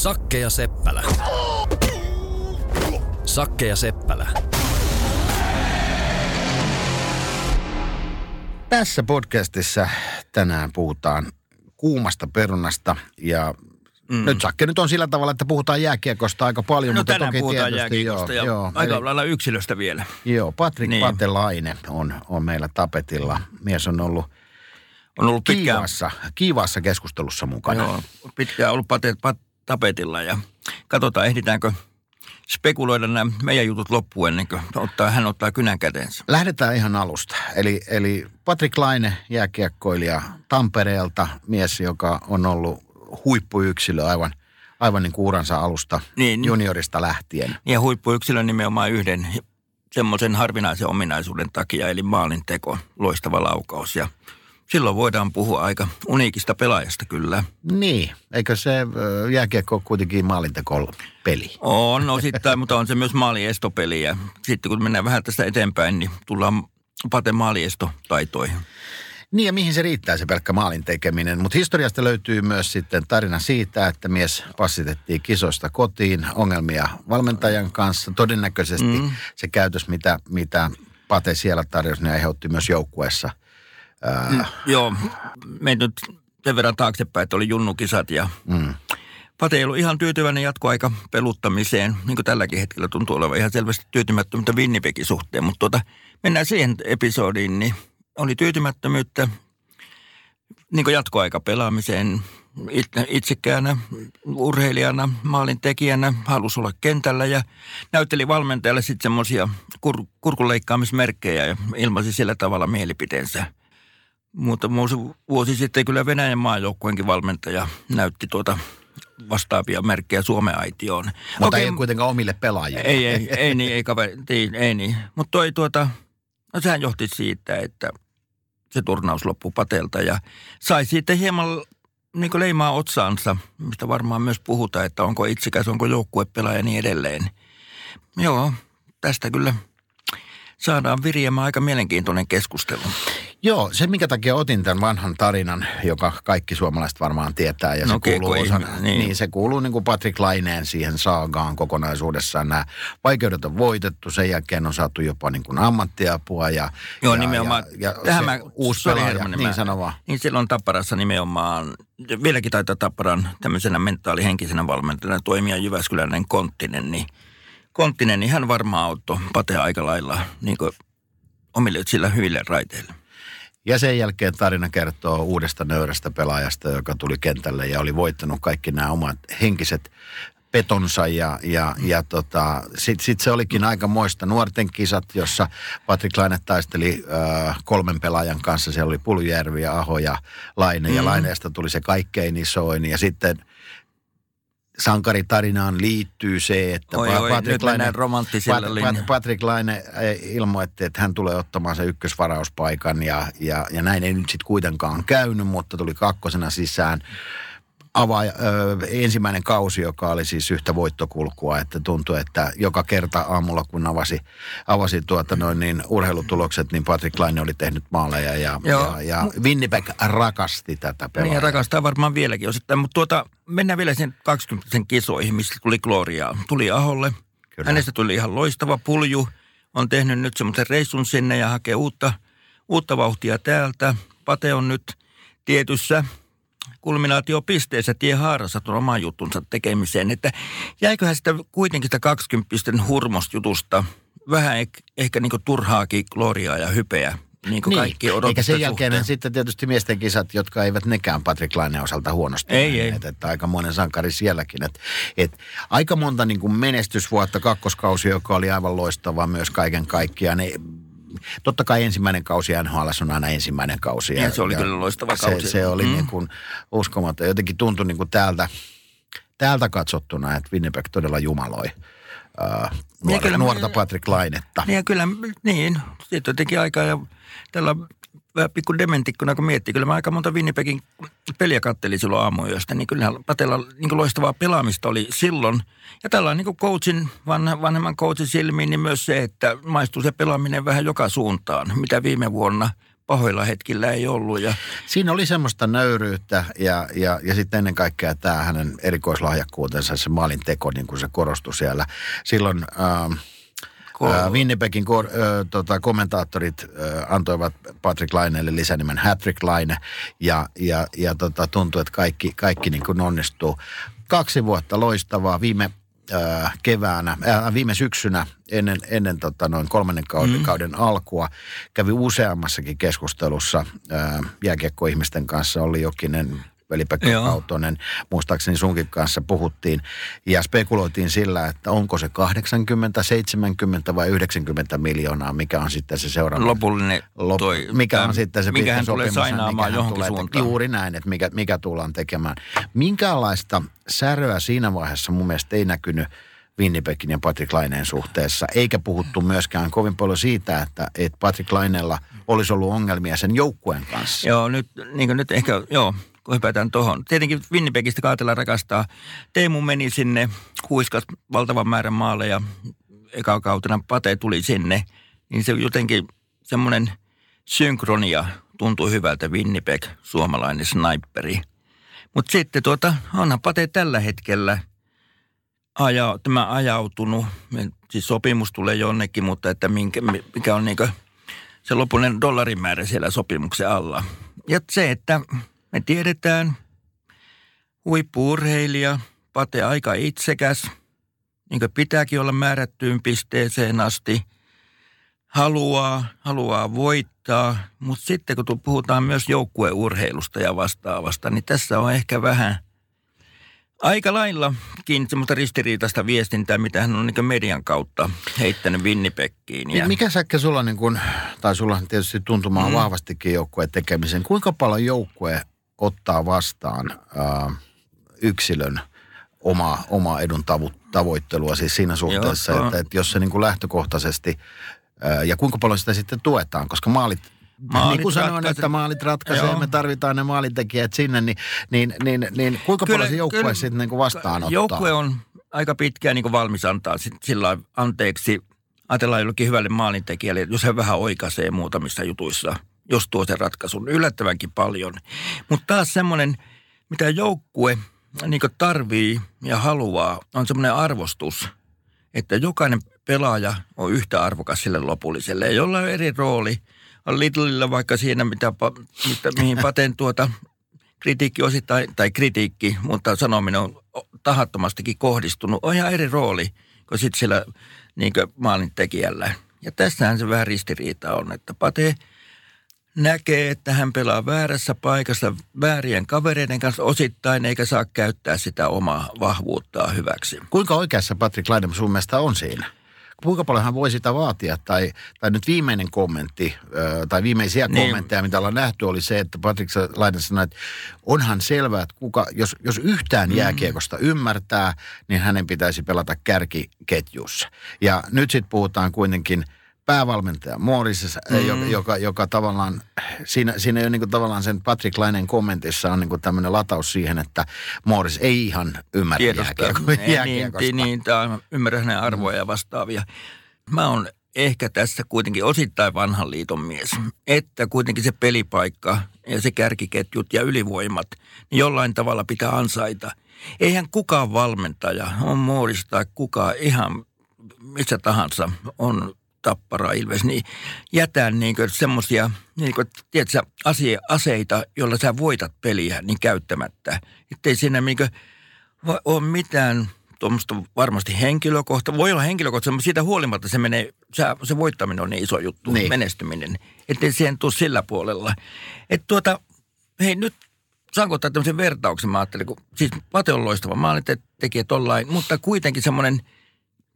Sakke ja Seppälä. Sakke ja Seppälä. Tässä podcastissa tänään puhutaan kuumasta perunasta ja mm. nyt Sakke nyt on sillä tavalla, että puhutaan jääkiekosta aika paljon, No mutta tänään toki puhutaan tietysti jääkiekosta joo, ja joo, aika eli- lailla yksilöstä vielä. Joo, Patrik Niin. Patelainen on, on meillä tapetilla. Mies on ollut On ollut pitkään, kiivassa, kiivassa keskustelussa mukana. joo, pitkään ollut pate, pat, tapetilla ja katsotaan ehditäänkö spekuloida nämä meidän jutut loppuun ennen kuin ottaa, hän ottaa kynän käteensä. Lähdetään ihan alusta. Eli, eli Patrik Laine, jääkiekkoilija Tampereelta, mies, joka on ollut huippuyksilö aivan, aivan niin kuin uransa alusta Niin. juniorista lähtien. Ja huippuyksilön nimenomaan yhden semmoisen harvinaisen ominaisuuden takia, eli maalinteko, loistava laukaus. Ja silloin voidaan puhua aika uniikista pelaajasta kyllä. Niin, eikö se jääkiekko ole kuitenkin maalinteko peli? On osittain, mutta on se myös maaliestopeli. Ja sitten kun mennään vähän tästä eteenpäin, niin tullaan Pate maaliestotaitoihin. Niin ja mihin se riittää se pelkkä maalin tekeminen. Mutta historiasta löytyy myös sitten tarina siitä, että mies passitettiin kisoista kotiin, ongelmia valmentajan kanssa. Todennäköisesti mm. se käytös, mitä, mitä Pate siellä tarjosi, niin aiheutti myös joukkueessa. Ää, Joo, menin nyt sen verran taaksepäin, että oli junnukisat ja mm. Pate ei ollut ihan tyytyväinen jatkoaika peluttamiseen, niin kuin tälläkin hetkellä tuntuu olevan ihan selvästi tyytymättömyyttä Winnipegin suhteen. Mutta tuota, mennään siihen episodiin, niin oli tyytymättömyyttä niin kuin jatkoaika pelaamiseen itse, itsekäänä, urheilijana, maalintekijänä, halusi olla kentällä ja näytteli valmentajalle sitten semmoisia kur, kurkunleikkaamismerkkejä ja ilmaisi sillä tavalla mielipiteensä. Mutta vuosi, vuosi sitten kyllä Venäjän maajoukkueenkin valmentaja näytti tuota vastaavia merkkejä Suomen aitioon. Mutta Okei, ei kuitenkaan omille pelaajille. ei, ei, ei niin, ei kaveri, ei, ei niin. Mutta toi tuota, no sehän johti siitä, että se turnaus loppui Patelta ja sai siitä hieman niin leimaa otsaansa, mistä varmaan myös puhutaan, että onko itsekäs, onko joukkuepelaaja ja niin edelleen. Joo, tästä kyllä saadaan viriämään aika mielenkiintoinen keskustelu. Joo, se minkä takia otin tämän vanhan tarinan, joka kaikki suomalaiset varmaan tietää. Ja se No, kuuluu, Kiekko osana, ihme- niin. niin. se kuuluu niin kuin Patrick Laineen siihen saagaan kokonaisuudessaan. Nämä vaikeudet on voitettu, sen jälkeen on saatu jopa niin kuin ammattiapua. Ja, Joo, ja, nimenomaan. Ja, ja Tähän mä, uusi pelaaja, niin mä- sano vaan. Niin silloin Tapparassa nimenomaan, vieläkin taitaa Tapparan tämmöisenä mentaalihenkisenä valmentajana toimia Jyväskyläinen Konttinen, niin Konttinen, niin hän varmaan auttoi Patea aika lailla niin kuin omille sillä hyville raiteille. Ja sen jälkeen tarina kertoo uudesta nöyrästä pelaajasta, joka tuli kentälle ja oli voittanut kaikki nämä omat henkiset petonsa ja, ja, ja tota, sitten sit se olikin aika moista nuorten kisat, jossa Patrik Laine taisteli äh, kolmen pelaajan kanssa. Siellä oli Puljärvi ja Aho ja Laine mm. ja Laineesta tuli se kaikkein isoin ja sitten sankaritarinaan liittyy se, että Oi, oi, mennään romanttisella Pat- Patrick Laine eh, ilmoitti, että hän tulee ottamaan sen ykkösvarauspaikan ja, ja, ja näin ei nyt sitten kuitenkaan käynyt, mutta tuli kakkosena sisään. Ava, ö, ensimmäinen kausi, joka oli siis yhtä voittokulkua, että tuntui, että joka kerta aamulla, kun avasi, avasi tuota noin niin urheilutulokset, niin Patrick Laine oli tehnyt maaleja ja, Joo. ja, ja Winnipeg rakasti tätä Niin pelaajaa. ja rakastaa varmaan vieläkin osittain, mutta tuota, mennään vielä sen 20 kisoihin, missä tuli Gloriaa. Tuli Aholle, Kyllä. hänestä tuli ihan loistava pulju, on tehnyt nyt semmoisen reissun sinne ja hakee uutta, uutta vauhtia täältä. Pate on nyt tietyssä kulminaatiopisteessä tiehaarassa tuon oman juttunsa tekemiseen, että jäiköhän sitä kuitenkin sitä 20 hurmosjutusta vähän ehkä, ehkä niin turhaakin gloriaa ja hypeä, niin kuin kaikki Eikä odotusten sen jälkeen suhteen. sitten tietysti miesten kisat, jotka eivät nekään Patrick Laine osalta huonosti Ei, menneet, ei. Että aika monen sankari sielläkin. Et, et, aika monta niin kuin menestysvuotta, kakkoskausi, joka oli aivan loistava myös kaiken kaikkiaan. Ne, totta kai ensimmäinen kausi NHL on aina ensimmäinen kausi. Ja se oli kyllä loistava se, kausi. Se oli Mm. niin kuin uskomaton. Jotenkin tuntui niin kuin täältä, täältä katsottuna, että Winnipeg todella jumaloi. Uh, nuor, kyllä mä- nuorta Patrick Lainetta. Niin ja kyllä, niin. Siitä jotenkin aikaa ja tällä pikku dementikkuna, kun miettii. Kyllä mä aika monta Winnipegin peliä kattelin silloin aamuyöstä, niin kyllähän Patella niin loistavaa pelaamista oli silloin. Ja tällä niin coachin, vanhemman coachin silmiin, niin myös se, että maistuu se pelaaminen vähän joka suuntaan. Mitä viime vuonna pahoilla hetkillä ei ollut. Ja... Siinä oli semmoista nöyryyttä ja, ja, ja sitten ennen kaikkea tämä hänen erikoislahjakkuutensa, se maalin teko, niin kuin se korostui siellä. Silloin... Ähm, Äh, Winnipegin ko- äh, tota, kommentaattorit äh, antoivat Patrick Laineelle lisänimen Hattrick Laine ja, ja, ja tota, tuntui, että kaikki, kaikki niin kuin onnistuu. Kaksi vuotta loistavaa. Viime äh, keväänä, äh, viime syksynä ennen, ennen tota, noin kolmannen kauden, mm. kauden alkua kävi useammassakin keskustelussa äh, jääkiekkoihmisten kanssa. Oli jokinen veli-Pekka Kautonen, muistaakseni sunkin kanssa puhuttiin. Ja spekuloitiin sillä, että onko se 80, 70 vai 90 miljoonaa, mikä on sitten se seuraava. Lopullinen lop, toi, Mikä on sitten se mikä hän tulee sainaamaan johonkin tulee, suuntaan. Juuri näin, että mikä, mikä tullaan tekemään. Minkälaista säröä siinä vaiheessa mun mielestä ei näkynyt Winnipegin ja Patrick Laineen suhteessa, eikä puhuttu myöskään kovin paljon siitä, että, että Patrick Laineella olisi ollut ongelmia sen joukkueen kanssa. Joo, nyt, niin nyt ehkä, joo, kun hypätään tuohon. Tietenkin Winnipegistä Kaatela rakastaa. Teemu meni sinne, huiskas valtavan määrän maalle ja eka kautena Pate tuli sinne. Niin se jotenkin semmoinen synkronia tuntui hyvältä Winnipeg, suomalainen sniperi. Mutta sitten tuota, onhan Pate tällä hetkellä aja, tämä ajautunut, siis sopimus tulee jonnekin, mutta että minkä, mikä on niin se lopullinen dollarimäärä siellä sopimuksen alla. Ja se, että me tiedetään, huippuurheilija, Pate aika itsekäs, niin kuin pitääkin olla määrättyyn pisteeseen asti, haluaa, haluaa voittaa, mutta sitten kun puhutaan myös joukkueurheilusta ja vastaavasta, niin tässä on ehkä vähän aika laillakin semmoista ristiriitaista viestintää, mitä hän on niin median kautta heittänyt Winnipegkiin. Ja... Mikä säkkä sulla, niin kun, tai sulla tietysti tuntumaan mm. vahvastikin joukkueen tekemisen, kuinka paljon joukkue ottaa vastaan ää, yksilön oma, oma edun tavo, tavoittelua siis siinä suhteessa, Joo, että, että jos se niin kuin lähtökohtaisesti ää, ja kuinka paljon sitä sitten tuetaan, koska maalit Maalit niin kuin sanoin, ratkaise- että maalit ratkaisee me tarvitaan ne maalintekijät sinne, niin, niin, niin, niin kuinka kyllä, paljon se joukkue sitten niin kuin vastaanottaa? Joukkue on aika pitkään niin kuin valmis antaa sillä anteeksi. Ajatellaan jollekin hyvälle maalintekijälle, jos hän vähän oikaisee muutamissa jutuissa – jos tuo sen ratkaisun. Yllättävänkin paljon. Mutta taas semmoinen, mitä joukkue niin tarvii ja haluaa, on semmoinen arvostus, että jokainen pelaaja on yhtä arvokas sille lopulliselle. Jolla on eri rooli. On Lidlillä vaikka siinä, mitä, mitä, mihin Paten tuota kritiikki osittain, tai kritiikki, mutta sanominen on tahattomastikin kohdistunut. On ihan eri rooli kuin sitten sillä niin maalin tekijällä. Ja tässähän se vähän ristiriita on, että Pate – näkee, että hän pelaa väärässä paikassa väärien kavereiden kanssa osittain, eikä saa käyttää sitä omaa vahvuuttaa hyväksi. Kuinka oikeassa Patrick Laine sun mielestä on siinä? Kuinka paljon hän voi sitä vaatia? Tai, tai nyt viimeinen kommentti, tai viimeisiä niin. kommentteja, mitä ollaan nähty, oli se, että Patrick Laine sanoi, että onhan selvää, että kuka, jos, jos yhtään mm. jääkiekosta ymmärtää, niin hänen pitäisi pelata kärkiketjussa. Ja nyt sitten puhutaan kuitenkin – päävalmentaja Morris, mm. joka, joka, tavallaan, siinä, siinä jo niin kuin tavallaan sen Patrick Lainen kommentissa on niin kuin tämmöinen lataus siihen, että Morris ei ihan ymmärrä jääkiekko, jääkiekosta. Niin, niin, tämä ymmärrä hänen arvoja ja vastaavia. Mä oon ehkä tässä kuitenkin osittain vanhan liiton mies, että kuitenkin se pelipaikka ja se kärkiketjut ja ylivoimat, niin jollain tavalla pitää ansaita. Eihän kukaan valmentaja, on Morris tai kukaan ihan missä tahansa on tappara Ilves, niin jätä niin semmoisia niin ase, aseita, joilla sä voitat peliä, niin käyttämättä. Että ei siinä niin ole mitään tuommoista varmasti henkilökohta. Voi olla henkilökohta, mutta siitä huolimatta se, menee, se, se voittaminen on niin iso juttu, niin. menestyminen. Että ei siihen tule sillä puolella. Että tuota, hei nyt saanko ottaa tämmöisen vertauksen, mä ajattelin, kun siis Pate on loistava maalintekijä tollain, mutta kuitenkin semmoinen –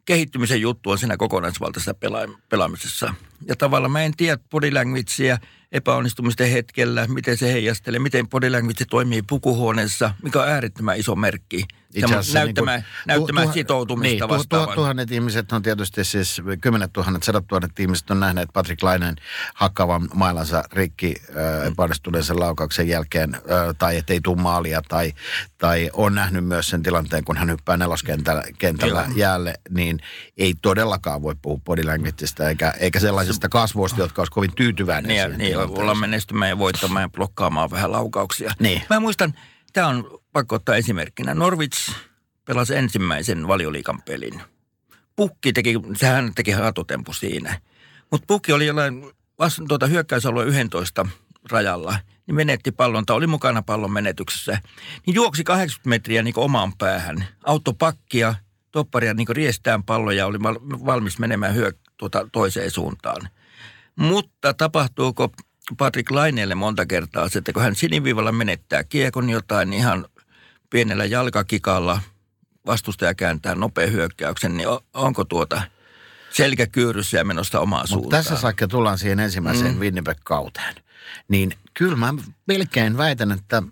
kehittymisen juttu on siinä kokonaisvaltaisessa pela- pelaamisessa. Ja tavallaan mä en tiedä body languagea epäonnistumisten hetkellä, miten se heijastelee, miten body language toimii pukuhuoneessa, mikä on äärettömän iso merkki Itse asiassa näyttämään, niin kuin- näyttämään tu- tu- sitoutumista niin, tu- vastaavaan. tu- tuhannet ihmiset on tietysti siis, kymmenet tuhannet, sadat tuhannet ihmiset on nähneet Patrick Lainen hakkavan mailansa rikki äh, epäonnistuneensa laukauksen jälkeen, äh, tai ettei tuu maalia, tai, tai on nähnyt myös sen tilanteen, kun hän hyppää neloskentällä kentällä Joo. jäälle, niin ei todellakaan voi puhua body languageista, eikä, eikä sellaisista kasvoista, jotka olisi kovin tyytyväinen Niin, siihen niin olla menestymään ja voittamaan ja blokkaamaan vähän laukauksia. Niin. Mä muistan, tämä on pakko ottaa esimerkkinä. Norwich pelasi ensimmäisen valioliikan pelin. Pukki teki, sehän teki hatotempu siinä. Mutta Pukki oli jollain vast, tuota, hyökkäysalue 11 rajalla, niin menetti pallon, tai oli mukana pallon menetyksessä. Niin juoksi 80 metriä niin omaan päähän, auto pakkia, topparia niin riestään pallon ja oli val- valmis menemään hyö, tuota, toiseen suuntaan. Mutta tapahtuuko Patrick Laineelle monta kertaa se, että kun hän siniviivalla menettää kiekon jotain niin ihan pienellä jalkakikalla, vastustaja kääntää nopean hyökkäyksen, niin onko tuota selkäkyyryssä ja menosta omaa Mutta suuntaan? tässä saakka tullaan siihen ensimmäiseen mm. Winnipeg-kauteen. Niin kyllä mä melkein väitän, että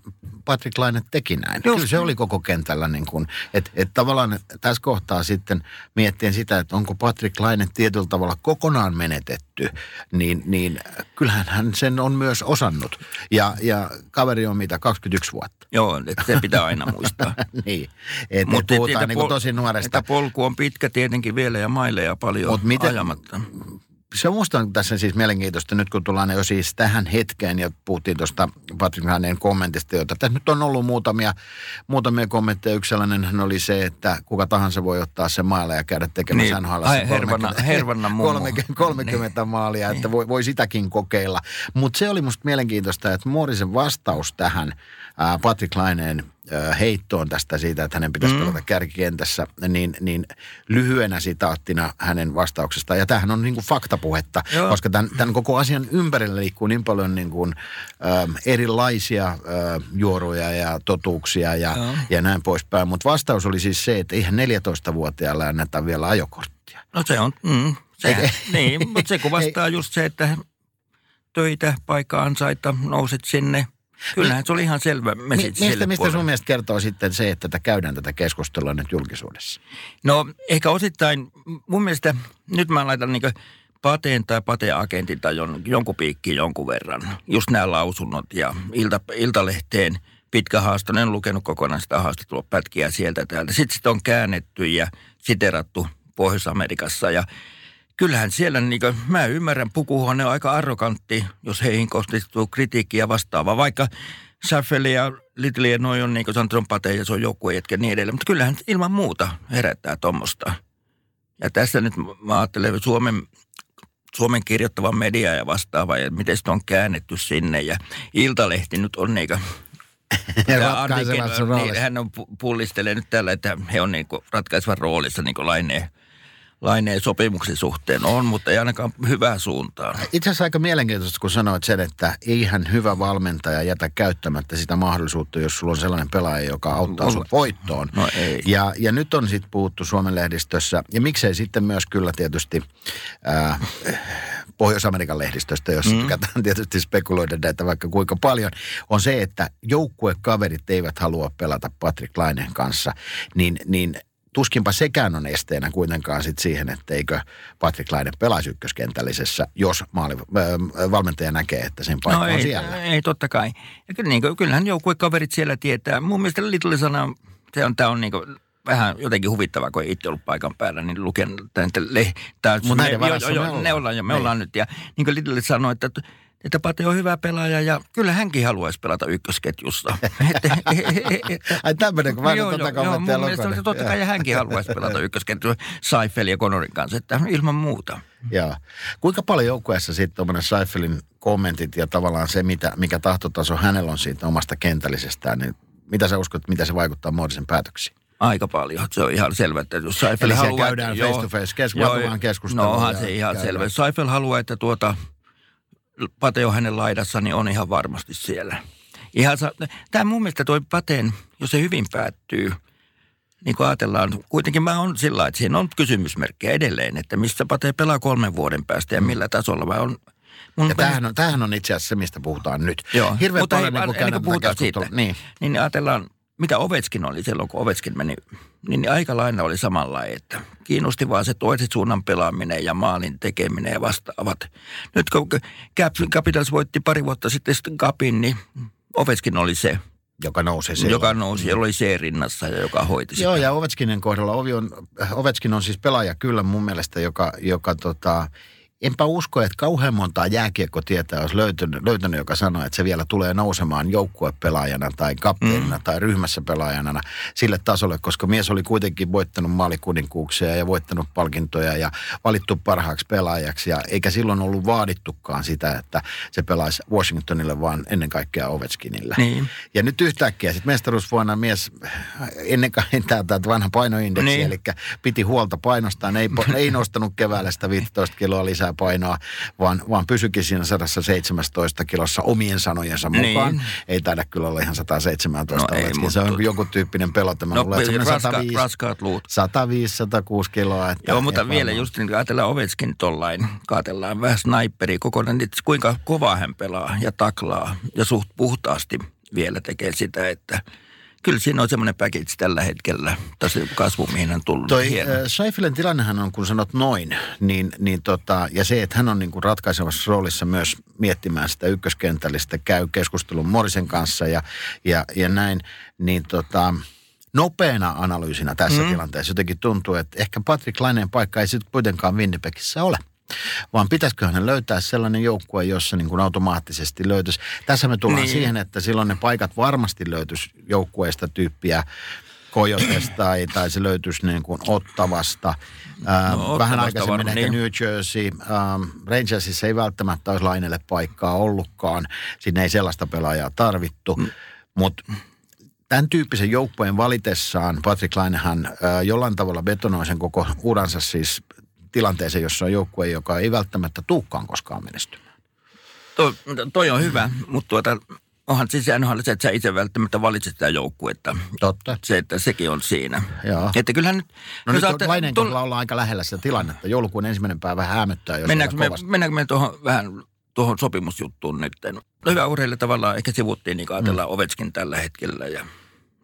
Patrick Laine teki näin. Just. Kyllä se oli koko kentällä niin kuin, että et tavallaan tässä kohtaa sitten miettien sitä, että onko Patrick Laine tietyllä tavalla kokonaan menetetty, niin, niin kyllähän hän sen on myös osannut. Ja, ja kaveri on mitä, 21 vuotta. Joo, että se pitää aina muistaa. niin, että Mut et puhutaan että niin pol- tosi nuoresta. Että polku on pitkä tietenkin vielä ja maileja paljon Mut miten- ajamatta. Se on musta on tässä siis mielenkiintoista nyt, kun tullaan jo siis tähän hetkeen ja puhuttiin tuosta Patrick Laineen kommentista, jota tässä nyt on ollut muutamia, muutamia kommentteja. Yksi sellainen oli se, että kuka tahansa voi ottaa sen maalle ja käydä tekemässä Niin. NHL. Ai, Hervanna- Hervanna mummo. 30, 30 niin. maalia, että voi, voi sitäkin kokeilla. Mutta se oli musta mielenkiintoista, että Morisen vastaus tähän ää, Patrick Laineen heittoon tästä siitä, että hänen pitäisi mm. pelata kärkikentässä, niin, niin lyhyenä sitaattina hänen vastauksestaan. Ja tämähän on niin kuin faktapuhetta, Joo. koska tämän, tämän koko asian ympärillä liikkuu niin paljon niin kuin, ä, erilaisia ä, juoruja ja totuuksia ja, Joo. ja näin poispäin. Mutta vastaus oli siis se, että eihän 14-vuotiaalle anneta vielä ajokorttia. No se on, mm, se, Eikä- niin, mutta se kuvastaa just se, että töitä, paikka ansaita, nouset sinne. Kyllähän se oli ihan selvä Mi- mistä, mistä puolelle. sun mielestä kertoo sitten se, että tätä käydään tätä keskustelua nyt julkisuudessa? No ehkä osittain, mun mielestä nyt mä laitan niin pateen tai pateagentin tai jon, jonkun piikkiin jonkun verran. Just nämä lausunnot ja ilta, Iltalehteen pitkä haasto, en lukenut kokonaan sitä haastattelua pätkiä sieltä täältä. Sitten sitä on käännetty ja siterattu Pohjois-Amerikassa ja kyllähän siellä, niin kuin, mä ymmärrän, pukuhuone on aika arrogantti, jos heihin kohdistuu kritiikkiä ja vastaava, vaikka Schaffel ja Little ja noi on niin kuin sanottu, on pate ja se on joku ja niin edelleen. Mutta kyllähän ilman muuta herättää tuommoista. Ja tässä nyt mä ajattelen Suomen, Suomen kirjoittava media ja vastaava ja miten sitä on käännetty sinne. Ja Iltalehti nyt on niin kuin, roolissa. niin, hän on pu- pullistelee nyt tällä, että he on niin ratkaisevan roolissa niin laineen, laineen sopimuksen suhteen on, mutta ei ainakaan hyvää suuntaan. Itse asiassa aika mielenkiintoista, kun sanoit sen, että eihän hyvä valmentaja jätä käyttämättä sitä mahdollisuutta, jos sulla on sellainen pelaaja, joka auttaa sut voittoon. No ei. Ja, ja nyt on sitten puhuttu Suomen lehdistössä, ja miksei sitten myös kyllä tietysti ää, Pohjois-Amerikan lehdistöstä, jos mm. tykätään tietysti spekuloida näitä vaikka kuinka paljon, on se, että joukkuekaverit eivät halua pelata Patrick Laineen kanssa, niin, niin tuskinpa sekään on esteenä kuitenkaan sit siihen, etteikö Patrick Laine pelaisi ykköskentällisessä, jos maali, äh, valmentaja näkee, että sen paikka No on ei, siellä. ei, totta kai. Ja kyllä, niin kuin, kyllähän joukkuekaverit siellä tietää. Mun mielestä Little sana, se on, tämä on niin kuin, vähän jotenkin huvittavaa, kun ei itse ollut paikan päällä, niin luken tämän, le, tämän, me, varassa jo, me jo, ollaan. ne ollaan, ja me Niin. ollaan nyt. Ja niin kuin Little sanoi, että että Pate on hyvä pelaaja ja kyllä hänkin haluaisi pelata ykkösketjussa. Ai tämmöinen, kun mä joo, joo, tätä joo, kommenttia mun mielestä totta kai ja hänkin haluaisi pelata ykkösketjussa Seifel ja Connorin kanssa, että ilman muuta. Joo. Kuinka paljon joukkueessa sitten tuommoinen Seifelin kommentit ja tavallaan se, mitä, mikä tahtotaso hänellä on siitä omasta kentällisestään, niin mitä sä uskot, mitä se vaikuttaa muodisen päätöksiin? Aika paljon. Se on ihan selvä, että jos Seifel Eli haluaa... käydään joo, face to face keskustelua, joo, No onhan ja se ihan käydään. selvä. Seifel haluaa, että tuota, Pate on hänen laidassa, niin on ihan varmasti siellä. Ihan sa- Tämä mun mielestä toi Pateen, jos se hyvin päättyy, niin kuin ajatellaan, kuitenkin mä on sillä että siinä on kysymysmerkkejä edelleen, että missä Pate pelaa kolmen vuoden päästä ja millä tasolla. Vai on, mun Ja tämähän on, tämähän on itse asiassa se, mistä puhutaan nyt. Joo, Hirveän mutta paljon hei, niin ennen kuin puhutaan siitä, Niin. niin ajatellaan, mitä Ovetskin oli silloin, kun Ovetskin meni, niin aika lailla oli samanlainen, että kiinnosti vaan se toisen suunnan pelaaminen ja maalin tekeminen ja vastaavat. Nyt kun Capitals voitti pari vuotta sitten Kapin, niin Ovetskin oli se, joka nousi silloin. Joka nousi, jolla oli se rinnassa ja joka hoiti sitä. Joo, ja Ovechkinin kohdalla Ovi on, Ovechkin on siis pelaaja kyllä mun mielestä, joka, joka tota, enpä usko, että kauhean montaa jääkiekkotietä olisi löytynyt, löytänyt, joka sanoo, että se vielä tulee nousemaan joukkuepelaajana tai kapteenina mm. tai ryhmässä pelaajana sille tasolle, koska mies oli kuitenkin voittanut maalikuninkuuksia ja voittanut palkintoja ja valittu parhaaksi pelaajaksi. Ja eikä silloin ollut vaadittukaan sitä, että se pelaisi Washingtonille, vaan ennen kaikkea Ovechkinille. Niin. Ja nyt yhtäkkiä sitten mestaruusvuonna mies ennen kaikkea tämä vanha painoindeksi, niin. eli piti huolta painostaan, ei, ei nostanut keväällä sitä 15 kiloa lisää lisää painoa, vaan, vaan pysyikin siinä 117 kilossa omien sanojensa mukaan. Niin. Ei taida kyllä olla ihan 117, no ei, mutta... se on joku tyyppinen pelote. Mä no, luulen, raska, 105, raskaat luut. 105-106 kiloa. Että Joo, mutta vielä just niin ajatellaan Ovetskin tollain, kaatellaan vähän sniperi kokonaan, että kuinka kova hän pelaa ja taklaa ja suht puhtaasti vielä tekee sitä, että – kyllä siinä on semmoinen package tällä hetkellä, tässä kasvu, mihin on tullut. Toi äh, Seifelin tilannehan on, kun sanot noin, niin, niin tota, ja se, että hän on niin kuin ratkaisevassa roolissa myös miettimään sitä ykköskentällistä, käy keskustelun Morisen kanssa ja, ja, ja näin, niin tota, nopeana analyysinä tässä mm. tilanteessa jotenkin tuntuu, että ehkä Patrick Laineen paikka ei sitten kuitenkaan Winnipegissä ole vaan pitäisikö hän löytää sellainen joukkue, jossa niin kuin automaattisesti löytyisi. Tässä me tullaan niin. siihen, että silloin ne paikat varmasti löytyisi joukkueesta tyyppiä Kojotesta tai, tai se löytyisi niin kuin Ottavasta. No, vähän aikaisemmin ehkä niin. New Jersey. Ähm, Rangersissa ei välttämättä olisi lainelle paikkaa ollutkaan. Sinne ei sellaista pelaajaa tarvittu. Mm. Mutta tämän tyyppisen joukkueen valitessaan Patrick Lainehan jollain tavalla betonoi sen koko uransa siis tilanteeseen, jossa on joukkue, joka ei välttämättä tuukkaan koskaan menestymään. Toi, toi on hyvä, mutta tuota, onhan siis NHL se, että sä itse välttämättä valitset sitä joukkuetta. Totta. Se, että sekin on siinä. Joo. Että kyllähän nyt... No nyt saatte, Laineen tull... ollaan aika lähellä sitä tilannetta. Joulukuun ensimmäinen päivä hämöttää, jos mennäänkö me, mennäänkö me tuohon vähän tuohon sopimusjuttuun nyt? No hyvä urheilija tavallaan ehkä sivuttiin, niin ajatellaan mm. Ovetskin tällä hetkellä ja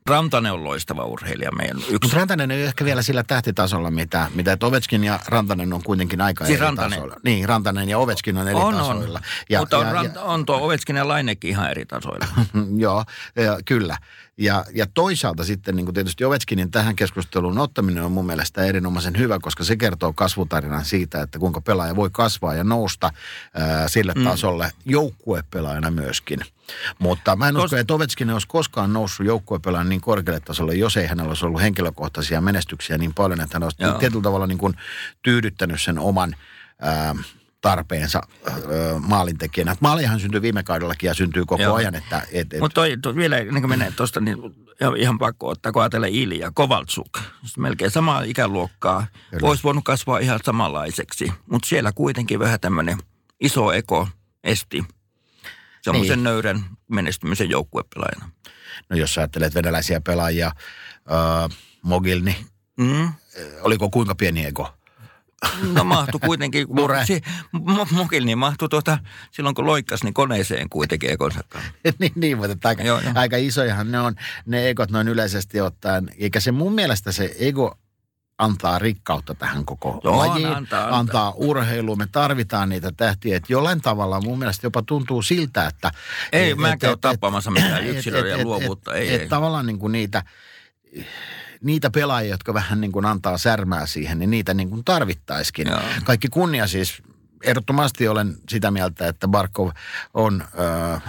Rantanen on loistava urheilija meidän yksi. Mutta Rantanen ei ehkä vielä sillä tähtitasolla, mitä, mitä että Ovechkin ja Rantanen on kuitenkin aika siis eri Rantanen. tasoilla. Niin, Rantanen ja Ovechkin on eri on, tasoilla. On. Ja, Mutta on, ja, ja, on tuo Ovechkin ja Lainekin ihan eri tasoilla. Joo, ja, kyllä. Ja, ja toisaalta sitten niin kuin tietysti Ovechkinin tähän keskusteluun ottaminen on mun mielestä erinomaisen hyvä, koska se kertoo kasvutarinan siitä, että kuinka pelaaja voi kasvaa ja nousta ää, sille mm. tasolle joukkuepelaajana myöskin. Mutta mä en Tos... usko, että Ovechkin olisi koskaan noussut joukkuepelaajan niin korkealle tasolle, jos ei hänellä olisi ollut henkilökohtaisia menestyksiä niin paljon, että hän olisi Joo. tietyllä tavalla niin kuin tyydyttänyt sen oman ää, tarpeensa öö, maalintekijänä. Maalihan syntyy viime kaudellakin ja syntyy koko Joo. ajan. Että, et, et... Mutta vielä ennen kuin menee tuosta, niin ihan pakko ottaa, kun ajatellaan Ilja, Kovaltsuk, melkein samaa ikäluokkaa, Kyllä. olisi voinut kasvaa ihan samanlaiseksi, mutta siellä kuitenkin vähän tämmöinen iso eko esti semmoisen niin. nöyrän menestymisen joukkuepelaajana. No jos ajattelet venäläisiä pelaajia, äh, Mogilni, mm. oliko kuinka pieni ego? No mahtui kuitenkin. Mure. Si, mokil niin mahtui tuota, silloin kun loikkas, niin koneeseen kuitenkin ekonsa niin, niin, mutta aika, joo, joo. aika isojahan ne on, ne egot noin yleisesti ottaen. Eikä se mun mielestä se ego antaa rikkautta tähän koko Joo, lajiin, antaa, antaa. antaa urheiluun. Me tarvitaan niitä tähtiä. Että jollain tavalla mun mielestä jopa tuntuu siltä, että... Ei, et, mä en käy tappamassa mitään yksilöä ja luovuutta. Et, ei, et, ei. tavallaan niin kuin niitä niitä pelaajia, jotka vähän niin kuin antaa särmää siihen, niin niitä niin kuin tarvittaisikin. Joo. Kaikki kunnia siis, ehdottomasti olen sitä mieltä, että Barkov on ö,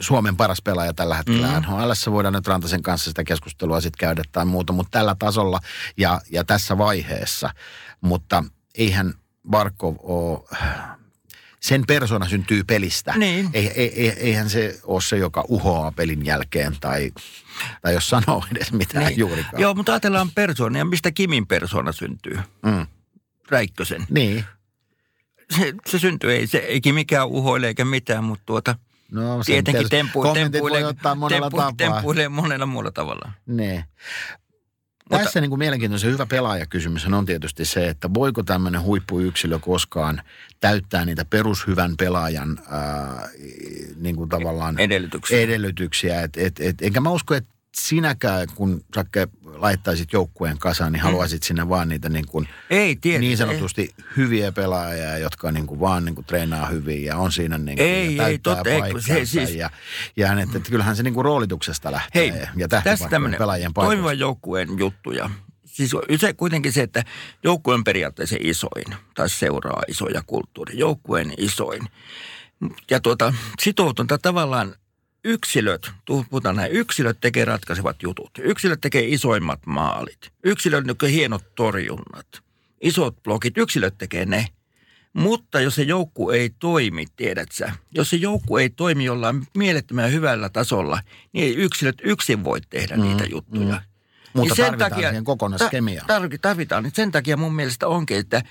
Suomen paras pelaaja tällä hetkellä mm. NHL. Voidaan nyt Rantasen kanssa sitä keskustelua sitten käydä tai muuta, mutta tällä tasolla ja, ja tässä vaiheessa. Mutta eihän Barkov ole sen persona syntyy pelistä. Niin. Ei, ei, eihän se ole se, joka uhoaa pelin jälkeen tai, tai jos sanoo edes mitään niin. juurikaan. Joo, mutta ajatellaan persoonia. Mistä Kimin persona syntyy? Mm. Räikkösen. Niin. Se, se syntyy, ei, se, ei mikään uhoile eikä mitään, mutta tuota, No, Tietenkin tempu, tempuilee, tempu, tempuilee monella muulla tavalla. Niin. Mutta, Tässä niin kuin mielenkiintoisen hyvä pelaajakysymys on tietysti se, että voiko tämmöinen huippuyksilö koskaan täyttää niitä perushyvän pelaajan ää, niin kuin tavallaan edellytyksiä. edellytyksiä. Et, et, et, enkä mä usko, että sinäkään, kun Sakke laittaisit joukkueen kasaan, niin haluaisit sinne vaan niitä niin, kuin, Ei, tietysti. niin sanotusti hyviä pelaajia, jotka niin kuin vaan niin kuin treenaa hyvin ja on siinä niin kuin, Ei, ja ei, täyttää totta, ei, paikkansa se siis- ja, ja että, että kyllähän se niin kuin roolituksesta lähtee Hei, ja tämmöinen pelaajien paikoista. toimivan joukkueen juttuja. Siis se kuitenkin se, että joukkue on periaatteessa isoin, tai seuraa isoja kulttuuri, joukkueen isoin. Ja tuota, sitoutunta tavallaan yksilöt, puhutaan näin, yksilöt tekee ratkaisevat jutut. Yksilöt tekee isoimmat maalit. Yksilöt tekee hienot torjunnat. Isot blokit, yksilöt tekee ne. Mutta jos se joukku ei toimi, tiedät sä, jos se joukku ei toimi jollain mielettömän hyvällä tasolla, niin ei yksilöt yksin voi tehdä mm, niitä juttuja. mm. Mutta tarvitaan siihen kokonaiskemiaan. Ta- tar- tarvitaan. Niin sen takia mun mielestä onkin, että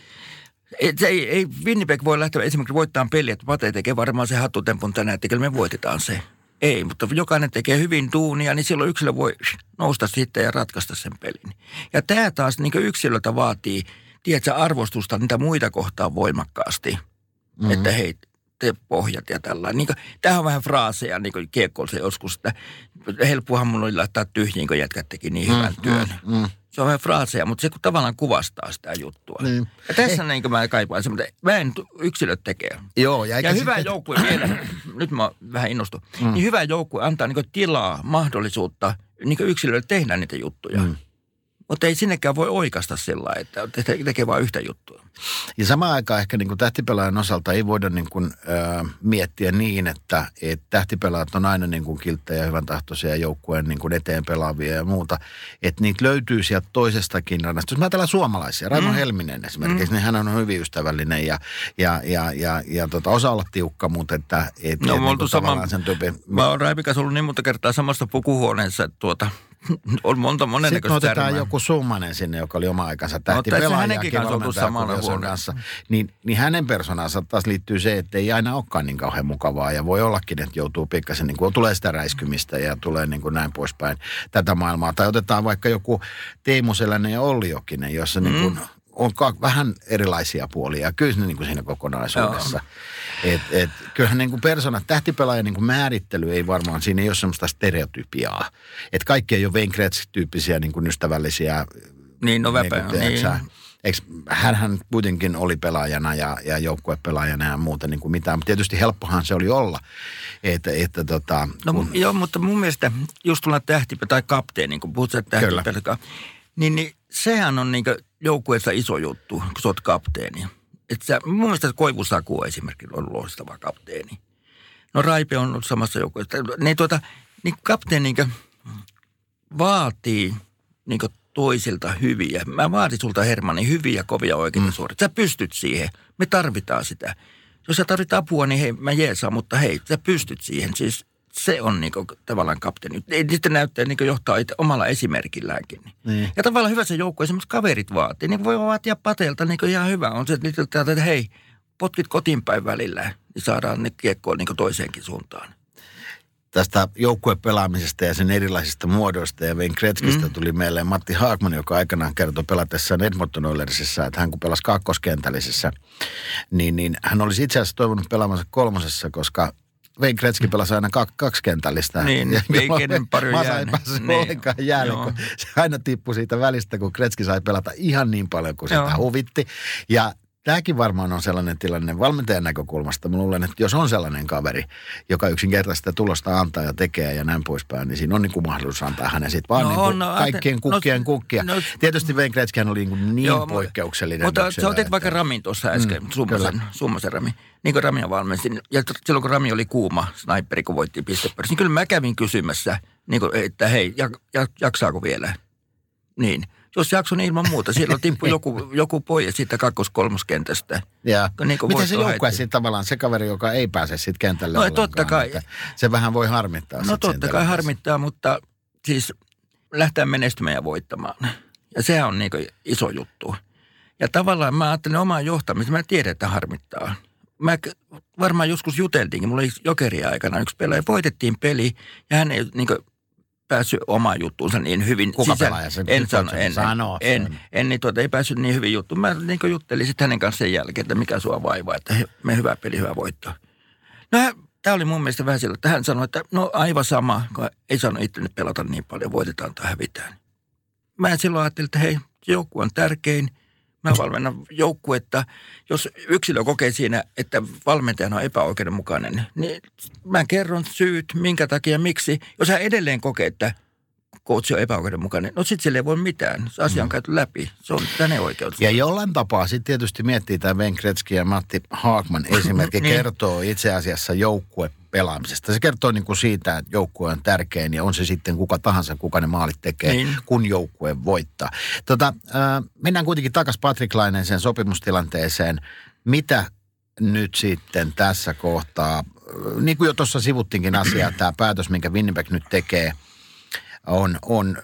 et se ei, ei Winnipeg voi lähteä esimerkiksi voittamaan peliä, että Pate tekee varmaan se hattutempun tänään, että kyllä me voitetaan se. Ei, mutta jokainen tekee hyvin duunia, niin silloin yksilö voi nousta sitten ja ratkaista sen pelin. Ja tämä taas niin yksilöltä vaatii, tiedätkö, arvostusta niitä muita kohtaan voimakkaasti. Mm-hmm. Että hei, te pohjat ja tällainen. Niin tämähän on vähän fraaseja, niin kuin joskus, että helppohan mun oli laittaa tyhjiin, kun jätkät teki niin hyvän työn. Mm, mm. Se on vähän fraaseja, mutta se kun tavallaan kuvastaa sitä juttua. Niin. Ja tässä niin mä kaipaan semmoinen, mä en yksilöt tekee. Joo, ja, Ja hyvä sitten- joukkue vielä, nyt mä vähän innostun, mm. niin hyvä joukkue antaa niin tilaa, mahdollisuutta niin yksilöille tehdä niitä juttuja. Mm. Mutta ei sinnekään voi oikasta sillä että te- tekee vain yhtä juttua. Ja samaan aikaan ehkä niin kuin tähtipelaajan osalta ei voida niin kuin, ö, miettiä niin, että, että tähtipelaajat on aina niin kuin kilttejä ja hyvän tahtoisia joukkueen niin kuin eteen pelaavia ja muuta. Että niitä löytyy sieltä toisestakin rannasta. Jos mä ajatellaan suomalaisia, Raimo mm. Helminen esimerkiksi, mm. niin hän on hyvin ystävällinen ja, ja, ja, ja, ja tota, osaa olla tiukka, mutta että et, No, et, kuin sama- sen tyypin, Mä oon Raipikas ollut niin monta kertaa samassa pukuhuoneessa, että tuota, on monta Sitten monennäköistä otetaan tärmää. joku Summanen sinne, joka oli oma aikansa et se tähtipelaaja. hänenkin kanssa oltu samalla kanssa. Niin, niin hänen persoonansa taas liittyy se, että ei aina olekaan niin kauhean mukavaa. Ja voi ollakin, että joutuu pikkasen, niin kuin, tulee sitä räiskymistä ja tulee niin kuin näin poispäin tätä maailmaa. Tai otetaan vaikka joku Teemu Selänen ja Olli Jokinen, jossa mm. niin kuin, on ka- vähän erilaisia puolia. Kyllä ne niin kuin siinä kokonaisuudessa. Et, et, kyllähän niin kuin persona, tähtipelaajan niin kuin määrittely ei varmaan, siinä ei ole semmoista stereotypiaa. Että kaikki ei ole Wayne Gretzky-tyyppisiä niin kuin ystävällisiä. Niin, no väpä, kuin, tiedätkö niin. sä, Eikö, hänhän kuitenkin oli pelaajana ja, ja joukkuepelaajana ja muuta niin kuin mitään. Mutta tietysti helppohan se oli olla. Että, että tota, No kun, joo, mutta mun mielestä just tulla tähtipä tai kapteeni, kun puhut sieltä Kyllä. tähtipelkä, niin, niin sehän on niin joukkueessa iso juttu, kun sä oot kapteeni. Et sä, mun mielestä Koivu Saku on esimerkiksi ollut loistava kapteeni. No Raipe on ollut samassa joukkueessa. Niin, tuota, niin kapteeni niin vaatii niin toisilta hyviä. Mä vaadin sulta Hermanni hyviä, kovia oikeita mm. suoria. Sä pystyt siihen. Me tarvitaan sitä. Jos sä tarvit apua, niin hei, mä jeesaan, mutta hei, sä pystyt siihen. Siis se on niinku tavallaan kapteeni. Sitten näyttää niinku johtaa itse omalla esimerkilläänkin. Niin. Ja tavallaan hyvä se joukkue, semmoiset kaverit vaatii. Niin voi vaatia pateelta niinku ihan hyvä. On se, että täältä, että hei, potkit kotiinpäin välillä, niin saadaan ne kiekkoon niinku toiseenkin suuntaan. tästä joukkuepelaamisesta ja sen erilaisista muodoista ja Wayne Gretzkystä mm. tuli meille Matti Haakman, joka aikanaan kertoi pelatessaan Edmonton Oilersissa, että hän kun pelasi kakkoskentällisessä, niin, niin hän olisi itse asiassa toivonut pelaamansa kolmosessa, koska Wayne Gretzky pelasi aina kak- kaksikentällistä. Niin, jolloin kenen pari Masa ei päässyt Niin, ollenkaan jäälle, kun se aina tippui siitä välistä, kun Gretzky sai pelata ihan niin paljon kuin sitä huvitti. Ja Tämäkin varmaan on sellainen tilanne valmentajan näkökulmasta. Mä luulen, että jos on sellainen kaveri, joka yksinkertaisesti sitä tulosta antaa ja tekee ja näin poispäin, niin siinä on niin kuin mahdollisuus antaa hänen sitten vaan No niin kuin no, kaikkien no, kukkien no, kukkia. no- Tietysti Wayne Gretzkyhän oli niin, kuin niin Joo, poikkeuksellinen. Mutta yksilö, sä otit että- vaikka Ramin tuossa äsken, mm, summasen, summasen Rami. Niin kuin Ramia valmensin. Ja t- silloin kun Rami oli kuuma sniperi, kun voitti pistepörssin, niin kyllä mä kävin kysymässä, niin kuin, että hei, jak, jak, jaksaako vielä? Niin. Jos jakso, niin ilman muuta. Siellä tippui joku, joku pois siitä kakkos-kolmoskentästä. Ja. Niin kuin Miten se joukkue sitten tavallaan se kaveri, joka ei pääse sitten kentälle No, totta kai. Se vähän voi harmittaa. No totta kai harmittaa, mutta siis lähtee menestymään ja voittamaan. Ja sehän on niin iso juttu. Ja tavallaan mä ajattelen omaa johtamista, mä tiedän, että harmittaa. Mä varmaan joskus juteltiinkin, mulla oli jokeria aikana yksi pelaaja, voitettiin peli ja hän ei niin päässyt omaan juttuunsa niin hyvin. Kuka sisään. pelaaja se- En sano, en, sanoo en, sen. en, niin tuota, ei päässyt niin hyvin juttuun. Mä niin juttelin sitten hänen kanssa sen jälkeen, että mikä sua vaivaa, että he- me hyvä peli, hyvä voitto. No tämä oli mun mielestä vähän sillä, että hän sanoi, että no aivan sama, kun ei saanut itse pelata niin paljon, voitetaan tai hävitään. Mä silloin ajattelin, että hei, joukkue on tärkein. Mä valmennan joukkuetta. Jos yksilö kokee siinä, että valmentajana on epäoikeudenmukainen, niin mä kerron syyt, minkä takia, miksi. Jos hän edelleen kokee, että coach on epäoikeudenmukainen. No sitten sille ei voi mitään. Se asia on mm. käyty läpi. Se on tänne oikeus. Ja jollain tapaa sitten tietysti miettii tämä Ben Kretski ja Matti Haakman esimerkki niin. kertoo itse asiassa joukkue pelaamisesta. Se kertoo niin kuin siitä, että joukkue on tärkein ja on se sitten kuka tahansa, kuka ne maalit tekee, niin. kun joukkue voittaa. Tota, äh, mennään kuitenkin takaisin Patrick Lainen sen sopimustilanteeseen. Mitä nyt sitten tässä kohtaa, niin kuin jo tuossa sivuttiinkin asiaa, tämä päätös, minkä Winnipeg nyt tekee – on, on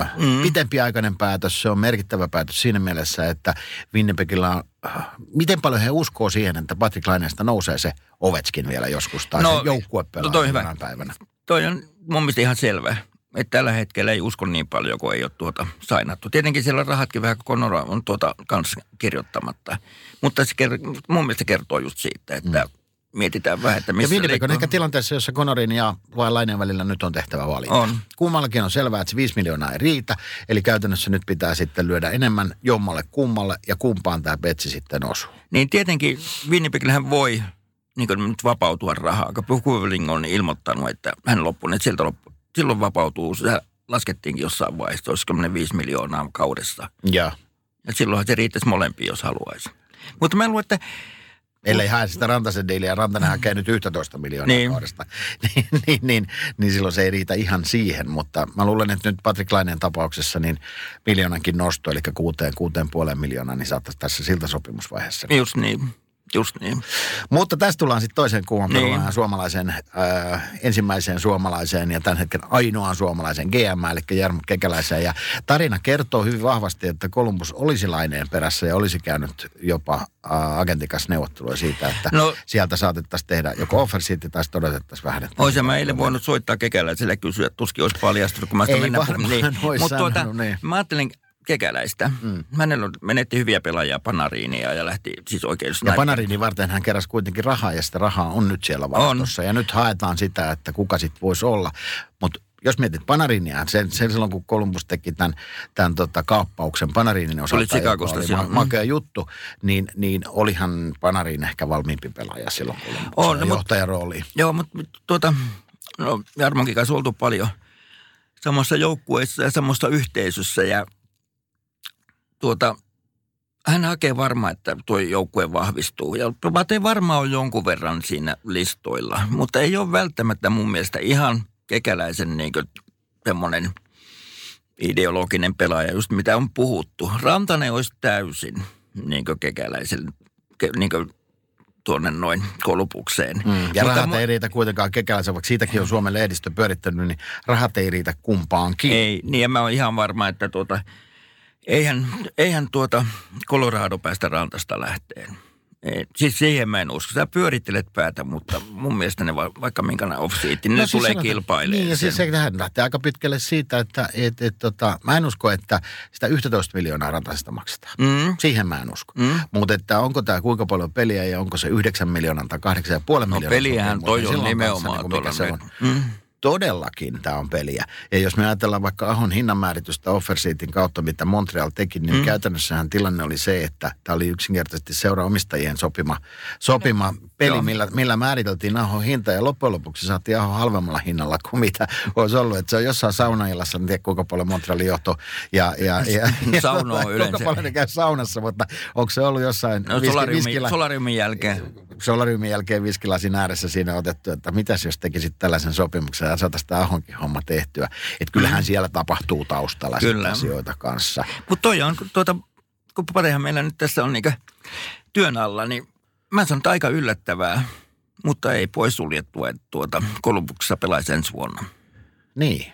äh, mm. pitempiaikainen päätös. Se on merkittävä päätös siinä mielessä, että Winnipegillä on, äh, miten paljon he uskoo siihen, että Patrick Laineesta nousee se Ovetskin vielä joskus tai no, se joukkue pelaa no toi hyvä. päivänä. Toi on mun mielestä ihan selvä. Että tällä hetkellä ei usko niin paljon, kun ei ole tuota sainattu. Tietenkin siellä rahatkin vähän, kun on tuota kanssa kirjoittamatta. Mutta se mun mielestä kertoo just siitä, että mm mietitään vähän, että missä Ja on ehkä tilanteessa, jossa Konorin ja Lainen välillä nyt on tehtävä valinta. On. Kummallakin on selvää, että se 5 miljoonaa ei riitä, eli käytännössä nyt pitää sitten lyödä enemmän jommalle kummalle ja kumpaan tämä petsi sitten osuu. Niin tietenkin Winnipegillähän voi niin kuin nyt vapautua rahaa, kun Pukuveling on ilmoittanut, että hän loppuu, että sieltä loppu, silloin vapautuu, se laskettiinkin jossain vaiheessa, olisi 5 miljoonaa kaudessa. Ja. ja silloinhan se riittäisi molempiin, jos haluaisi. Mutta mä luulen, että Ellei hae sitä Rantasen diiliä, Rantanen hakee nyt 11 miljoonaa niin. kaudesta, niin, niin, niin, niin silloin se ei riitä ihan siihen. Mutta mä luulen, että nyt Patrick Laineen tapauksessa niin miljoonankin nosto, eli kuuteen, kuuteen puoleen miljoonaa, niin saattaisi tässä siltä sopimusvaiheessa. Just niin. Just niin. Mutta tästä tullaan sitten toisen kuvan niin. suomalaisen, äh, ensimmäiseen suomalaiseen ja tämän hetken ainoaan suomalaisen GM, eli Jarmo Kekäläiseen. Ja tarina kertoo hyvin vahvasti, että Kolumbus olisi laineen perässä ja olisi käynyt jopa äh, agentikas neuvottelua siitä, että no, sieltä saatettaisiin tehdä joko offersiitti tai sitten odotettaisiin vähän. Olisin mä eilen voinut soittaa Kekäläiselle kysyä, että tuskin olisi paljastunut, kun mä sitä Ei varmaan niin. Mutta tuota, niin. mä ajattelin, kekäläistä. Mm. Hänellä menetti hyviä pelaajia Panariinia ja lähti siis oikein Ja Panariini varten hän keräsi kuitenkin rahaa ja sitä rahaa on nyt siellä varastossa. On. Ja nyt haetaan sitä, että kuka sitten voisi olla. Mutta jos mietit Panarinia, sen, sen silloin kun Columbus teki tämän, tämän tota, kaappauksen Panarinin osalta, joka oli ma- makea juttu, niin, niin olihan Panarin ehkä valmiimpi pelaaja silloin on, no, johtajarooliin. Joo, mutta tuota, no, Jarmonkin kanssa oltu paljon samassa joukkueessa ja samassa yhteisössä ja tuota, hän hakee varmaan, että tuo joukkue vahvistuu. Ja Pate varmaan on jonkun verran siinä listoilla, mutta ei ole välttämättä mun mielestä ihan kekäläisen niin semmoinen ideologinen pelaaja, just mitä on puhuttu. Rantanen olisi täysin niin kekäläisen, niin tuonne noin kolupukseen. Mm. Ja Mutta rahat ei riitä kuitenkaan kekäläisen, vaikka siitäkin on Suomen lehdistö pyörittänyt, niin rahat ei riitä kumpaankin. Ei, niin ja mä oon ihan varma, että tuota, Eihän, eihän tuota Colorado päästä rantasta lähteen. Ei, siis siihen mä en usko. Sä pyörittelet päätä, mutta mun mielestä ne va, vaikka minkälainen off niin no, ne siis tulee kilpailemaan. Niin, ja siis se lähtee aika pitkälle siitä, että et, et, tota, mä en usko, että sitä 11 miljoonaa rantasesta maksetaan. Mm. Siihen mä en usko. Mm. Mutta että onko tämä kuinka paljon peliä ja onko se 9 miljoonaa tai 8,5 no, miljoonaa. No peliähän toi on nimenomaan kanssa, niin mikä se on. Mm todellakin tämä on peliä. Ja jos me ajatellaan vaikka Ahon hinnanmääritystä Offerseatin kautta, mitä Montreal teki, niin mm. käytännössähän tilanne oli se, että tämä oli yksinkertaisesti seuraomistajien sopima, sopima no, peli, millä, millä määriteltiin Ahon hinta. Ja loppujen lopuksi saatiin Ahon halvemmalla hinnalla kuin mitä olisi ollut. Että se on jossain saunaillassa, en tiedä kuinka paljon Montrealin johto. Ja, ja, ja, ja Sauno on yleensä. Kuinka paljon ne käy saunassa, mutta onko se ollut jossain no, viski, solariumin, viskila, solariumin jälkeen? Solariumin jälkeen viskilasin ääressä siinä otettu, että mitäs jos tekisit tällaisen sopimuksen ja saataisiin tämä Ahonkin homma tehtyä. Että kyllähän mm. siellä tapahtuu taustalla Kyllä. asioita kanssa. Mutta toi on, tuota, kun parehan meillä nyt tässä on niinku työn alla, niin mä sanon, että aika yllättävää, mutta ei pois suljettua, että tuota, Kolumbuksessa pelaisi ensi vuonna. Niin.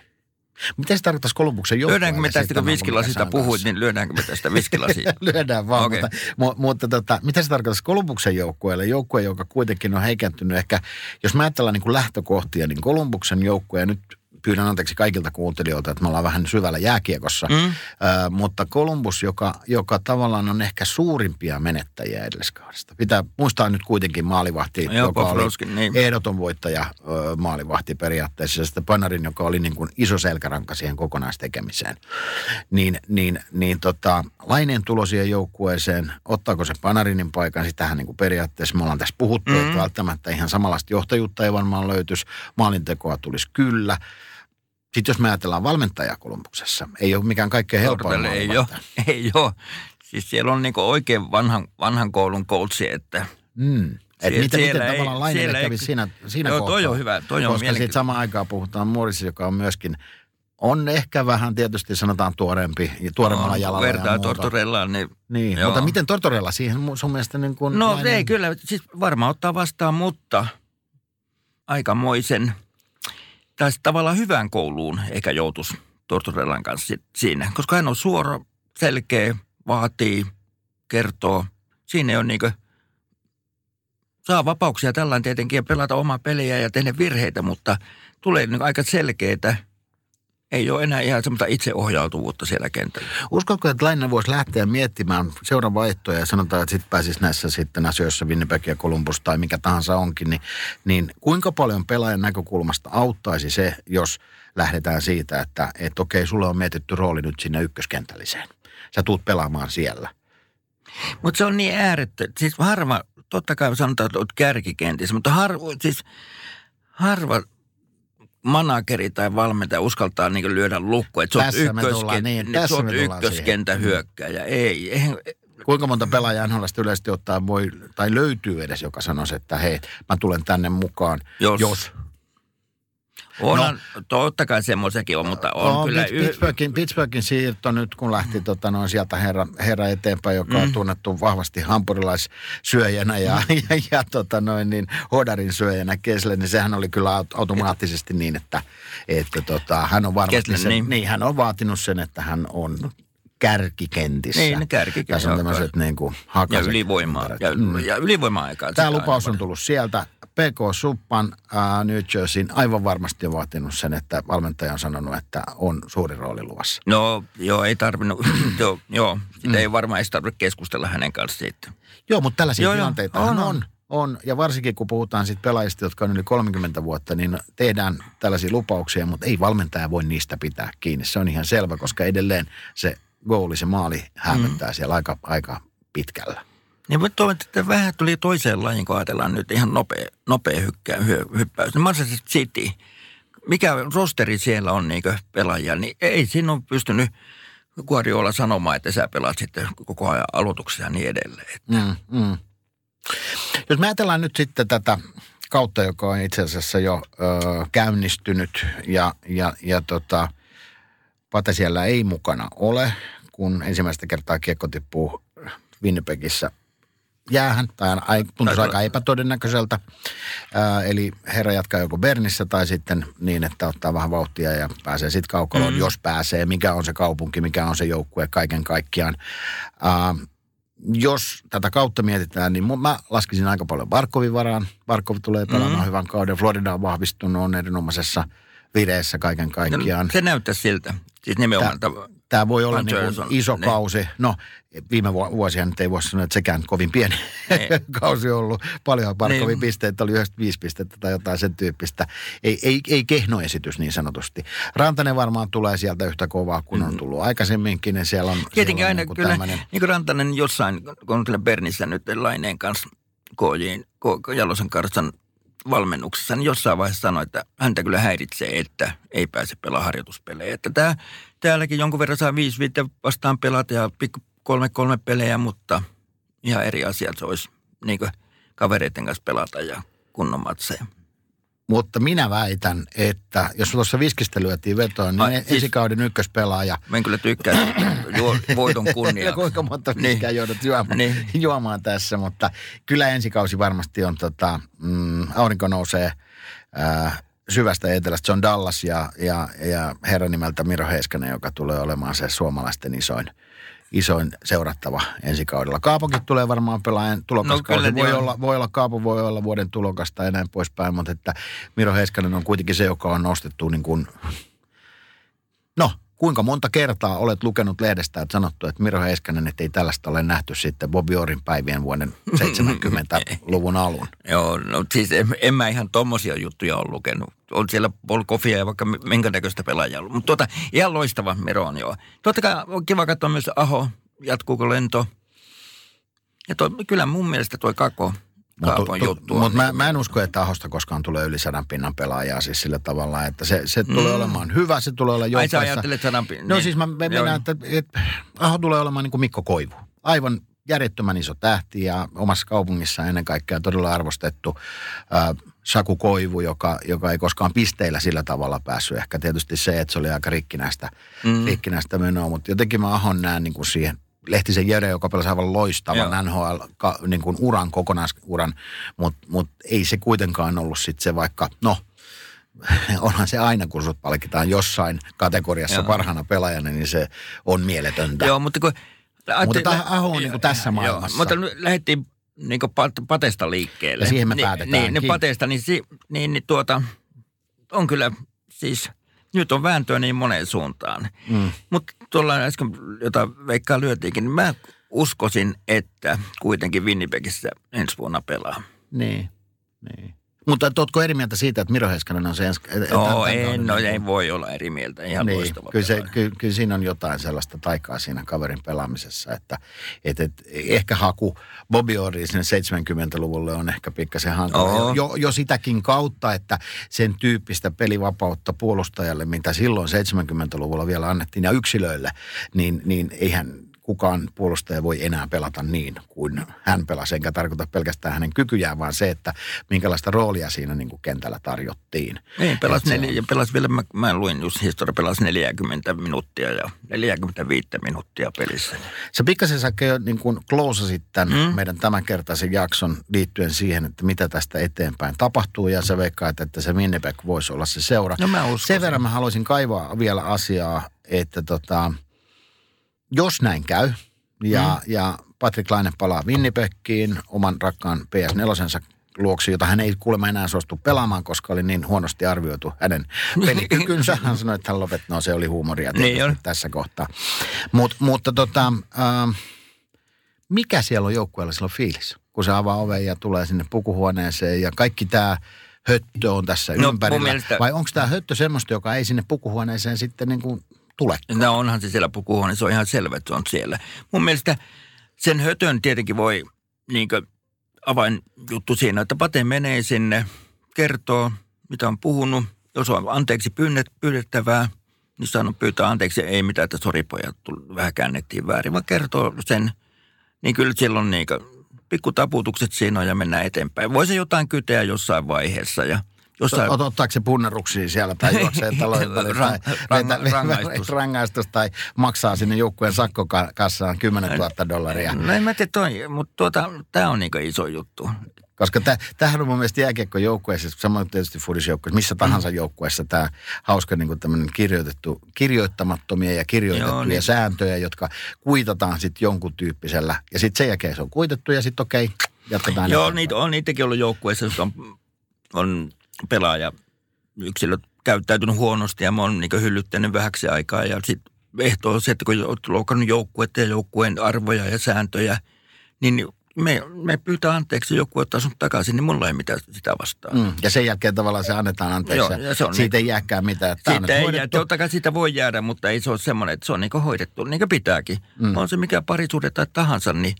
Miten se tarkoittaisi Kolumbuksen joukkueelle? Lyödäänkö me tästä, kun viskilasista puhuit, niin lyödäänkö me tästä viskilasia? Lyödään vaan, okay. mutta, mutta tota, mitä se tarkoittaisi Kolumbuksen joukkueelle? Joukkue, joka kuitenkin on heikentynyt ehkä, jos mä ajatellaan niin kuin lähtökohtia, niin Kolumbuksen joukkue nyt pyydän anteeksi kaikilta kuuntelijoilta, että me ollaan vähän syvällä jääkiekossa. Mm. Ö, mutta Columbus, joka, joka tavallaan on ehkä suurimpia menettäjiä edelliskaudesta. Pitää muistaa nyt kuitenkin maalivahti, Joo, joka oli niin. ehdoton voittaja ö, maalivahti periaatteessa. Ja sitten Panarin, joka oli niin kuin iso selkäranka siihen kokonaistekemiseen. Niin, niin, niin tota, Laineen tulo siihen joukkueeseen, ottaako se Panarinin paikan, sitähän niin kuin periaatteessa me ollaan tässä puhuttu, mm. että välttämättä ihan samanlaista johtajuutta ei varmaan löytyisi. Maalintekoa tulisi kyllä. Sitten jos me ajatellaan valmentajaa Kolumbuksessa, ei ole mikään kaikkein helpoin ei ole. Ei ole. Siis siellä on niinku oikein vanhan, vanhan koulun coachi, että Mm. Et Sie- miten, siellä miten ei- tavallaan Lainelle siellä ei- kävi siinä, siinä Joo, kohtaa? toi on hyvä, toi on Koska sitten mielenkiintoinen. samaan aikaan puhutaan Morris, joka on myöskin, on ehkä vähän tietysti sanotaan tuorempi ja tuoremmalla No, jalalla ja Vertaa muuta. Tortorellaan, niin... Niin, joo. mutta miten Tortorella siihen sun mielestä niin kuin No Laine- ei kyllä, siis varmaan ottaa vastaan, mutta aikamoisen, tai tavallaan hyvään kouluun eikä joutuisi Tortorellan kanssa siinä. Koska hän on suora, selkeä, vaatii, kertoo. Siinä ole niinkö, saa vapauksia tällainen tietenkin ja pelata omaa peliä ja tehdä virheitä, mutta tulee niin aika selkeitä. Ei ole enää ihan semmoista itseohjautuvuutta siellä kentällä. Uskotko, että Laine voisi lähteä miettimään seuraava vaihtoja ja sanotaan, että sitten pääsisi näissä sitten asioissa Winnipeg ja Columbus tai mikä tahansa onkin, niin, niin kuinka paljon pelaajan näkökulmasta auttaisi se, jos lähdetään siitä, että, että okei, sulle on mietitty rooli nyt sinne ykköskentälliseen. Sä tuut pelaamaan siellä. Mutta se on niin äärettä. Siis harva, totta kai sanotaan, että olet kärkikentissä, mutta harva, siis harva manageri tai valmentaja uskaltaa niin lyödä lukko, että sä oot, Tässä me tullaan, ykkösken, niin, niin, sä oot tullaan ykköskentä hyökkäjä. Ei, eihän, Kuinka monta pelaajaa NHLstä yleisesti ottaa voi, tai löytyy edes, joka sanoisi, että hei, mä tulen tänne mukaan, Jos. jos onhan, no, totta kai semmoisiakin on, mutta on No, kyllä... Pitts- Pittsburghin, Pittsburghin siirto nyt, kun lähti tota, noin sieltä herra, herra eteenpäin, joka on tunnettu vahvasti hampurilaissyöjänä ja, ja, ja tota, noin, niin, hodarin syöjänä Kesle, niin sehän oli kyllä aut- automaattisesti niin, että, että tota, hän on varmasti sen, niin. niin. hän on vaatinut sen, että hän on kärkikentissä. Niin, kärkikentissä, Tässä on tämmöiset niin kuin ja hakaset. ylivoimaa. Ja, Mm. ja ylivoima-aikaa. Tämä lupaus on tullut sieltä. PK Suppan äh, New Jerseyin aivan varmasti on vaatinut sen, että valmentaja on sanonut, että on suuri rooli luvassa. No, joo, ei tarvinnut, joo, joo, sitä mm. ei varmaan edes tarvitse keskustella hänen kanssaan siitä. Joo, mutta tällaisia Joo, tilanteita On, on, on. on. Ja varsinkin kun puhutaan sit pelaajista, jotka on yli 30 vuotta, niin tehdään tällaisia lupauksia, mutta ei valmentaja voi niistä pitää kiinni. Se on ihan selvä, koska edelleen se goali, se maali hämmentää mm. siellä aika, aika pitkällä. Niin mutta toivon, että vähän tuli toiseen lajiin, kun ajatellaan nyt ihan nopea, nopea hykkää, hyppäys. No Manchester City, mikä rosteri siellä on niin pelaajia, niin ei siinä ole pystynyt Guardiola sanomaan, että sä pelaat sitten koko ajan aloituksia ja niin edelleen. Mm, mm. Jos me ajatellaan nyt sitten tätä kautta, joka on itse asiassa jo ö, käynnistynyt ja, ja, ja tota, Pate siellä ei mukana ole, kun ensimmäistä kertaa kiekko tippuu Winnipegissä jäähän, tai tuntuu aika epätodennäköiseltä. Ää, eli herra jatkaa joko Bernissä tai sitten niin, että ottaa vähän vauhtia ja pääsee sitten kaukaloon, mm. jos pääsee. Mikä on se kaupunki, mikä on se joukkue kaiken kaikkiaan. Ää, jos tätä kautta mietitään, niin mä laskisin aika paljon Barkovin varaan. Barkov tulee pelaamaan mm. hyvän kauden. Florida on vahvistunut, on erinomaisessa vireessä kaiken kaikkiaan. Se näyttää siltä. Siis nimenomaan. Tämä, Tämä voi olla Van niin kuin iso niin. kausi. No, viime vu- vuosia nyt ei voi sanoa, että sekään kovin pieni Ei. kausi on ollut. Paljon Barkovin Niin. pisteitä, oli 95 pistettä tai jotain sen tyyppistä. Ei, ei, ei kehno esitys niin sanotusti. Rantanen varmaan tulee sieltä yhtä kovaa kuin on tullut aikaisemminkin. Ja siellä on, Mm. Tietenkin siellä on aina niin kyllä, tämmöinen- niin kuin Rantanen jossain, kun on kyllä Bernissä nyt Laineen kanssa KJin, K- Jalosen Karsan valmennuksessa, niin jossain vaiheessa sanoi, että häntä kyllä häiritsee, että ei pääse pelaamaan harjoituspelejä. Että tää, täälläkin jonkun verran saa 5 viittä vastaan pelata ja pikku kolme kolme pelejä, mutta ihan eri asia se olisi niin kavereiden kanssa pelata ja kunnon matseja. Mutta minä väitän, että jos tuossa viskistä lyötiin vetoon, niin Ai, siis- ensikauden ykköspelaaja Mä en kyllä tykkää juo- voiton ja kunniaksi. kuinka monta Niin. viskää joudut juomaan, Niin. juomaan tässä, mutta kyllä ensi kausi varmasti on, tota, mm, aurinko nousee äh, syvästä etelästä. Se on Dallas ja, ja, ja herran nimeltä Miro Heiskanen, joka tulee olemaan se suomalaisten isoin, isoin seurattava ensi kaudella. Kaapokin tulee varmaan pelaajan tulokaskausi. No, voi, joo. olla, voi olla, Kaapo voi olla vuoden tulokasta ja näin poispäin, mutta että Miro Heiskanen on kuitenkin se, joka on nostettu niin kuin, no kuinka monta kertaa olet lukenut lehdestä, että sanottu, että Miro Heiskanen, että ei tällaista ole nähty sitten Bobby Orin päivien vuoden 70-luvun alun. Joo, no siis en, en mä ihan tommosia juttuja ole lukenut. On siellä Paul Koffia ja vaikka minkä näköistä pelaajaa ollut. Mutta tuota, ihan loistava Miro on joo. Totta kai on kiva katsoa myös Aho, jatkuuko lento. Ja toi, kyllä mun mielestä toi Kako, Kaapon juttu on. Mutta mä, mä en usko, että Ahosta koskaan tulee yli sadan pinnan pelaajaa siis sillä tavalla, että se, se tulee olemaan hyvä, se tulee olla Mm. Ai sä joukkueessa. ajattelet sadan pin- No niin. siis mä meinaan, että, että Aho tulee olemaan niin kuin Mikko Koivu. Aivan järjettömän iso tähti ja omassa kaupungissa ennen kaikkea todella arvostettu äh, Saku Koivu, joka, joka ei koskaan pisteillä sillä tavalla päässyt. Ehkä tietysti se, että se oli aika rikkinäistä, mm. rikkinäistä menoa, mutta jotenkin mä Ahon näen niin kuin siihen Lehtisen Jere, joka pelasi aivan loistavan Joo. NHL ka, niin kuin uran, kokonaisuran, mutta mut ei se kuitenkaan ollut sitten se vaikka, no onhan se aina, kun sut palkitaan jossain kategoriassa Joo. parhaana pelaajana, niin se on mieletöntä. Joo, mutta kun... Mutta tämä Aho on niinku tässä maailmassa. Joo, mutta nyt lähdettiin niin patesta liikkeelle. Ja siihen me niin, päätetäänkin. Niin, niin patesta, niin, niin, niin tuota, on kyllä siis, nyt on vääntöä niin moneen suuntaan. Mm. Mutta tuolla äsken, jota Veikkaa lyötiinkin, niin mä uskoisin, että kuitenkin Winnipegissä ensi vuonna pelaa. Niin, niin. Mutta et ootko eri mieltä siitä, että Miro Heiskanen on se ensi... tämän en, no ei voi olla eri mieltä. Ihan Niin, loistava kyllä, se, kyllä, kyllä siinä on jotain sellaista taikaa siinä kaverin pelaamisessa, että et, et, ehkä haku Bobby Orri sinne 70-luvulle on ehkä pikkasen hankala. Jo, jo sitäkin kautta, että sen tyyppistä pelivapautta puolustajalle, mitä silloin 70-luvulla vielä annettiin ja yksilöille, niin, niin eihän kukaan puolustaja voi enää pelata niin kuin hän pelasi. Enkä tarkoita pelkästään hänen kykyjään, vaan se, että minkälaista roolia siinä niin kuin kentällä tarjottiin. Niin, pelas, se neljä, ja pelas vielä, mä, mä luin just historia, pelas 40 minuuttia ja 45 minuuttia pelissä. Sä pikkasen sä niin kuin tämän mm. meidän tämänkertaisen jakson liittyen siihen, että mitä tästä eteenpäin tapahtuu. Ja sä veikkaat, että se Winnipeg voisi olla se seura. No mä uskon Sen verran mä haluaisin kaivaa vielä asiaa, että tota, jos näin käy ja, mm. ja Patrick Laine palaa Winnipegiin oman rakkaan PS4 luoksi, jota hän ei kuulemma enää suostu pelaamaan, koska oli niin huonosti arvioitu hänen pelikykynsä. Hän sanoi, että hän lopet, no se oli huumoria Niin on. tässä kohtaa. Mut, mutta tota, ähm, mikä siellä on joukkueella silloin fiilis, kun se avaa oven ja tulee sinne pukuhuoneeseen ja kaikki tämä höttö on tässä No, ympärillä. mielestä- Vai onko tämä höttö semmoista, joka ei sinne pukuhuoneeseen sitten niin kuin tule? No onhan se siellä pukuhuone, se on ihan selvä, että se on siellä. Mun mielestä sen hötön tietenkin voi niin avainjuttu siinä, että Pate menee sinne, kertoo, mitä on puhunut. Jos on anteeksi pyydet, pyydettävää, niin sanoo pyytää anteeksi, ei mitään, että sori pojat, vähän käännettiin väärin, vaan kertoo sen. Niin kyllä siellä on niin pikku taputukset siinä on ja mennään eteenpäin. Voisi jotain kyteä jossain vaiheessa ja jossain... Ot, ottaako se punneruksia siellä tai juoksee talojen väliin tai Ran- ranga- vetä- rangaistus. rangaistus tai maksaa sinne joukkueen sakkokassaan 10 000 dollaria. No en mä tiedä toi, mutta tuota, tämä on niin iso juttu. Koska tä, tämähän on mun mielestä jääkiekkojoukkueessa, samoin tietysti fudisjoukkueessa, missä tahansa joukkueessa tämä hauska niin tämmöinen kirjoitettu, kirjoittamattomia ja kirjoitettuja Joo, niin. sääntöjä, jotka kuitataan sitten jonkun tyyppisellä. Ja sitten sen jälkeen se on kuitettu ja sitten okei, jatketaan. Joo, niitä, on niitäkin ollut joukkueessa, on, on pelaaja, yksilöt käyttäytynyt huonosti ja mä oon niin hyllyttänyt vähäksi aikaa. Ja sitten ehto on se, että kun olet loukannut joukkuetta ja joukkueen arvoja ja sääntöjä, niin me, me pyytää anteeksi joku ottaa sun takaisin, niin mulla ei mitään sitä vastaan. Mm, ja sen jälkeen tavallaan se annetaan anteeksi. Joo, ja se on siitä niin- ei jääkään mitään. Tämä Siitä ei jää, totta kai siitä voi jäädä, mutta ei se ole semmoinen, että se on niin hoidettu, niin kuin pitääkin. Mm. On se mikä parisuhde tai tahansa, niin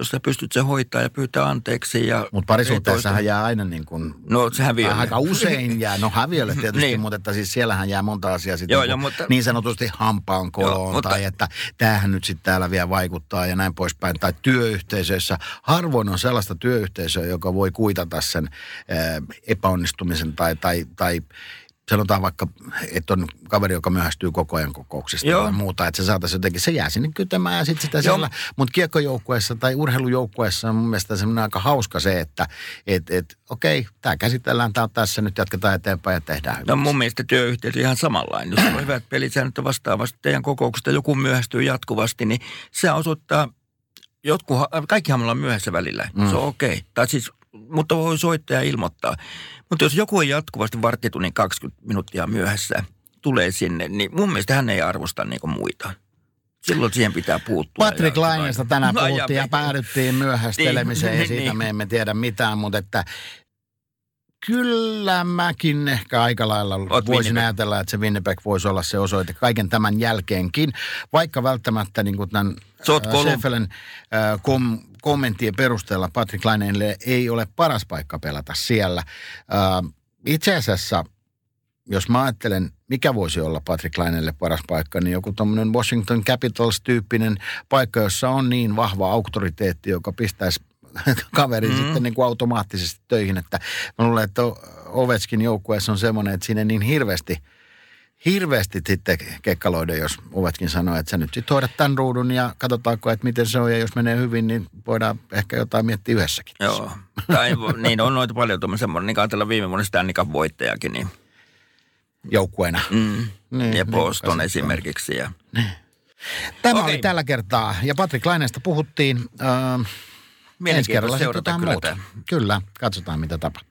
jos sä pystyt se hoitaa ja pyytää anteeksi. Ja Mutta parisuhteessahan jää aina niin kuin No se häviölle. Aika usein jää, no häviölle tietysti, Niin. mutta että siis siellähän jää monta asiaa sitten Joo, niin, joo, mutta- niin sanotusti hampaan koloon mutta- tai että tämähän nyt sitten täällä vielä vaikuttaa ja näin poispäin. Tai työyhteisöissä. Harvoin on sellaista työyhteisöä, joka voi kuitata sen epäonnistumisen tai, tai, tai sanotaan vaikka, että on kaveri, joka myöhästyy koko ajan kokouksista Joo. tai muuta, että se saataisiin jotenkin, se jää sinne kytemään ja sitten sitä Joo. siellä. Mutta kiekkojoukkueessa tai urheilujoukkueessa on mun mielestä semmoinen aika hauska se, että et, et, okei, tämä käsitellään, tämä on tässä, nyt jatketaan eteenpäin ja tehdään No hyvin. mun mielestä työyhteisö ihan samanlainen. Jos on hyvät pelisäännöt vastaavasti teidän kokouksesta joku myöhästyy jatkuvasti, niin se osoittaa, jotkut, kaikkihan me ollaan myöhässä välillä. Mm. Se on okei. Okay. Tai siis, mutta voi soittaa ja ilmoittaa. Mutta jos joku on jatkuvasti varttitunnin 20 minuuttia myöhässä, tulee sinne, niin mun mielestä hän ei arvosta niinku muita. Silloin siihen pitää puuttua. Patrick Ja- Lainesta tänään No, ja puhuttiin ja me- päädyttiin myöhästelemiseen ja Niin, siitä niin. me emme tiedä mitään, mutta että kyllä mäkin ehkä aika lailla Oot voisin Winnipeg. ajatella, että se Winnipeg voisi olla se osoite kaiken tämän jälkeenkin, vaikka välttämättä niin kuin tämän oot äh, äh, kom, kommenttien perusteella Patrick Lainelle ei ole paras paikka pelata siellä. Äh, itse asiassa jos mä ajattelen, mikä voisi olla Patrick Lainelle paras paikka, niin joku tuommoinen Washington Capitals-tyyppinen paikka, jossa on niin vahva auktoriteetti, joka pistäisi kaverin mm. sitten niin kuin automaattisesti töihin. Että mä luulen, että Ovetskin joukkueessa on semmoinen, että siinä niin hirveästi, hirveästi sitten kekkaloida, jos Ovetskin sanoo, että sä nyt sitten hoidat tämän ruudun ja katsotaanko, että miten se on. Ja jos menee hyvin, niin voidaan ehkä jotain miettiä yhdessäkin. Joo. Tai, niin on noita paljon tuommoisia, niin ajatellaan viime vuonna Stanley Cup voittajakin, niin, Joukkueena. mm, Niin, ja niin, Boston käsittää. esimerkiksi. Ja, Tämä Okei. oli tällä kertaa. Ja Patrick Laineesta puhuttiin. Kerralla Mielenkiintoista seurata kyllä. Kyllä, katsotaan mitä tapahtuu.